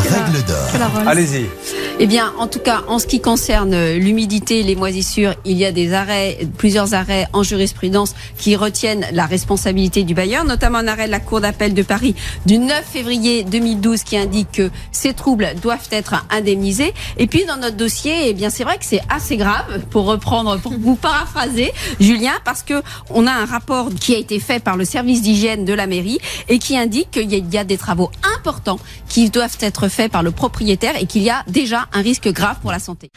règle d'or. Allez-y. Eh bien, en tout cas, en ce qui concerne l'humidité, les moisissures, il y a des arrêts, plusieurs arrêts en jurisprudence qui retiennent la responsabilité du bailleur, notamment un arrêt de la Cour d'appel de Paris du 9 février 2012 qui indique que ces troubles doivent être indemnisés. Et puis, dans notre dossier, eh bien, c'est vrai que c'est assez grave, pour reprendre, pour vous paraphraser, Julien, parce que on a un rapport qui a été fait par le service d'hygiène de la mairie et qui indique qu'il y a des travaux importants qui doivent être faits par le propriétaire et qu'il y a déjà un risque grave pour la santé.